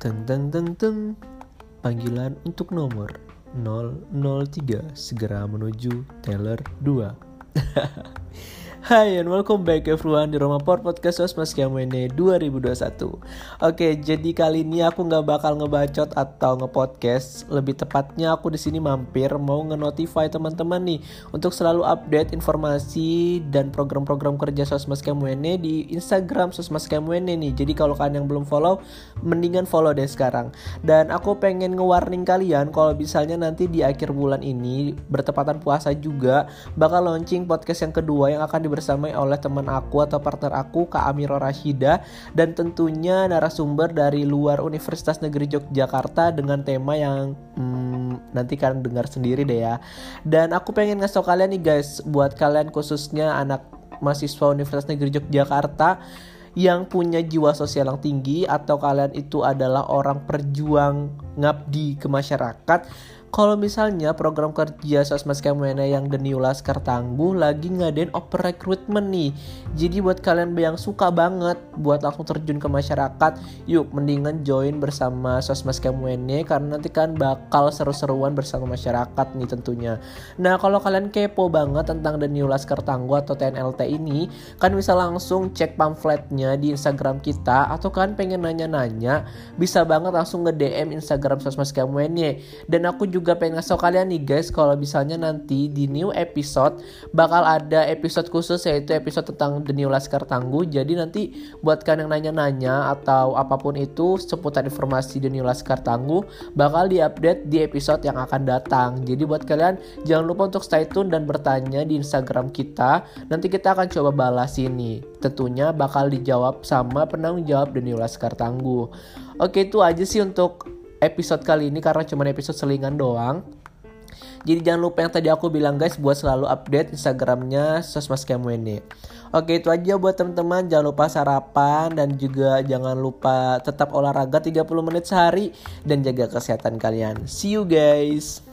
Teng teng teng teng. Panggilan untuk nomor 003 segera menuju teller 2. Hai and welcome back everyone di Roma Port Podcast Mas Kiamene 2021 Oke jadi kali ini aku nggak bakal ngebacot atau ngepodcast. Lebih tepatnya aku di sini mampir mau nge-notify teman-teman nih Untuk selalu update informasi dan program-program kerja Sosmas Kiamene di Instagram Sosmas Kiamene nih. Jadi kalau kalian yang belum follow mendingan follow deh sekarang. Dan aku pengen nge-warning kalian kalau misalnya nanti di akhir bulan ini bertepatan puasa juga Bakal launching podcast yang kedua yang akan dibersamai oleh teman aku atau partner aku Kak Amiro Rashida dan tentunya narasumber dari luar Universitas Negeri Yogyakarta dengan tema yang hmm, nanti kalian dengar sendiri deh ya. Dan aku pengen ngasih kalian nih guys, buat kalian khususnya anak mahasiswa Universitas Negeri Yogyakarta yang punya jiwa sosial yang tinggi atau kalian itu adalah orang perjuang ngabdi ke masyarakat kalau misalnya program kerja Sosmas Kementerian yang The New Laskar Tangguh lagi ngadain oper recruitment nih. Jadi buat kalian yang suka banget buat langsung terjun ke masyarakat, yuk mendingan join bersama Sosmas Kementerian karena nanti kan bakal seru-seruan bersama masyarakat nih tentunya. Nah kalau kalian kepo banget tentang The New Laskar Tangguh atau TNLT ini, kan bisa langsung cek pamfletnya di Instagram kita atau kan pengen nanya-nanya, bisa banget langsung nge-DM Instagram Sosmas Kementerian. Dan aku juga juga pengen ngasih kalian nih guys kalau misalnya nanti di new episode bakal ada episode khusus yaitu episode tentang The New Laskar Tangguh. Jadi nanti buat kalian yang nanya-nanya atau apa pun itu seputar informasi The New Laskar Tangguh bakal diupdate di episode yang akan datang. Jadi buat kalian jangan lupa untuk stay tune dan bertanya di Instagram kita. Nanti kita akan coba balas ini. Tentunya bakal dijawab sama penanggung jawab The New Laskar Tangguh. Oke itu aja sih untuk episode kali ini karena cuma episode selingan doang. Jadi jangan lupa yang tadi aku bilang guys buat selalu update Instagramnya Sosmas ini. Oke itu aja buat teman-teman jangan lupa sarapan dan juga jangan lupa tetap olahraga 30 menit sehari dan jaga kesehatan kalian. See you guys.